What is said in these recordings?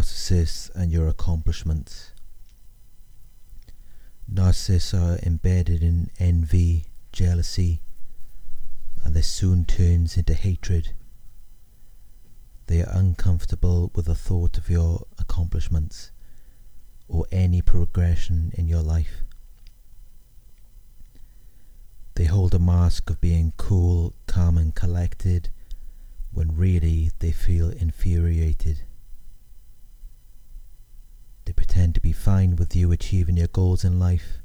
narcissists and your accomplishments. Narcissists are embedded in envy, jealousy, and this soon turns into hatred. They are uncomfortable with the thought of your accomplishments or any progression in your life. They hold a mask of being cool, calm, and collected when really they feel infuriated. Pretend to be fine with you achieving your goals in life,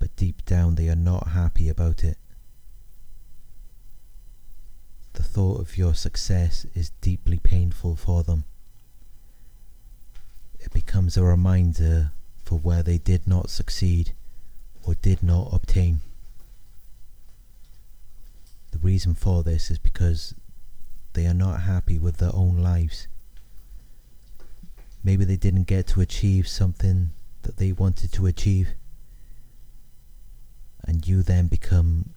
but deep down they are not happy about it. The thought of your success is deeply painful for them. It becomes a reminder for where they did not succeed or did not obtain. The reason for this is because they are not happy with their own lives. Maybe they didn't get to achieve something that they wanted to achieve. And you then become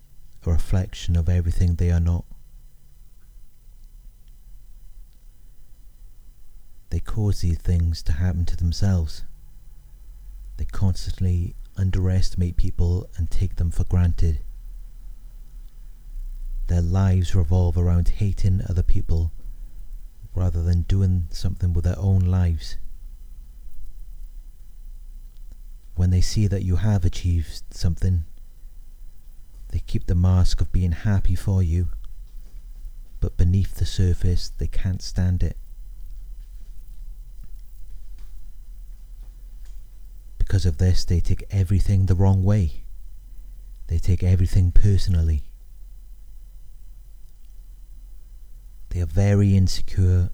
a reflection of everything they are not. They cause these things to happen to themselves. They constantly underestimate people and take them for granted. Their lives revolve around hating other people rather than doing something with their own lives. When they see that you have achieved something, they keep the mask of being happy for you, but beneath the surface they can't stand it. Because of this, they take everything the wrong way. They take everything personally. They are very insecure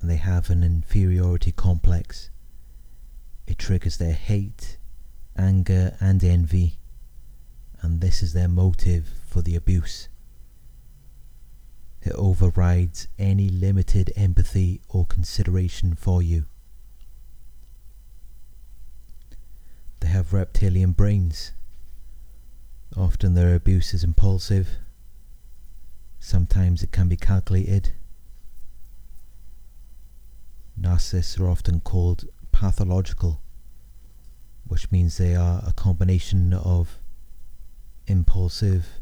and they have an inferiority complex. It triggers their hate, anger, and envy, and this is their motive for the abuse. It overrides any limited empathy or consideration for you. They have reptilian brains. Often their abuse is impulsive Sometimes it can be calculated. Narcissists are often called pathological, which means they are a combination of impulsive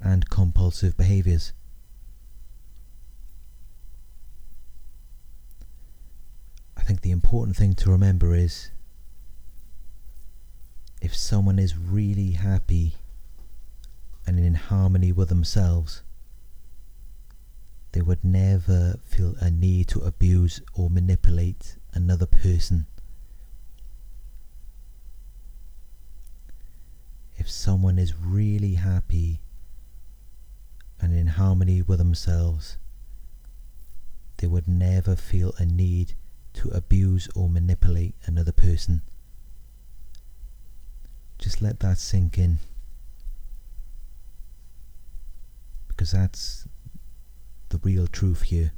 and compulsive behaviors. I think the important thing to remember is if someone is really happy and in harmony with themselves, would never feel a need to abuse or manipulate another person. If someone is really happy and in harmony with themselves, they would never feel a need to abuse or manipulate another person. Just let that sink in. Because that's the real truth here.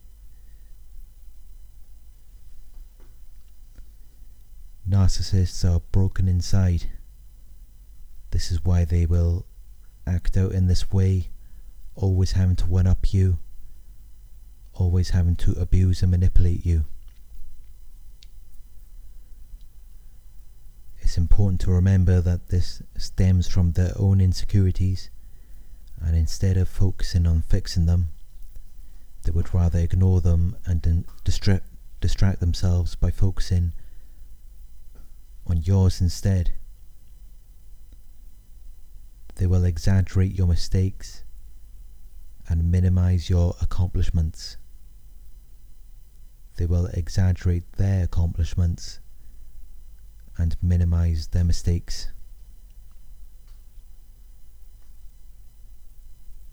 Narcissists are broken inside. This is why they will act out in this way, always having to one up you, always having to abuse and manipulate you. It's important to remember that this stems from their own insecurities, and instead of focusing on fixing them, they would rather ignore them and distract, distract themselves by focusing on yours instead. They will exaggerate your mistakes and minimize your accomplishments. They will exaggerate their accomplishments and minimize their mistakes.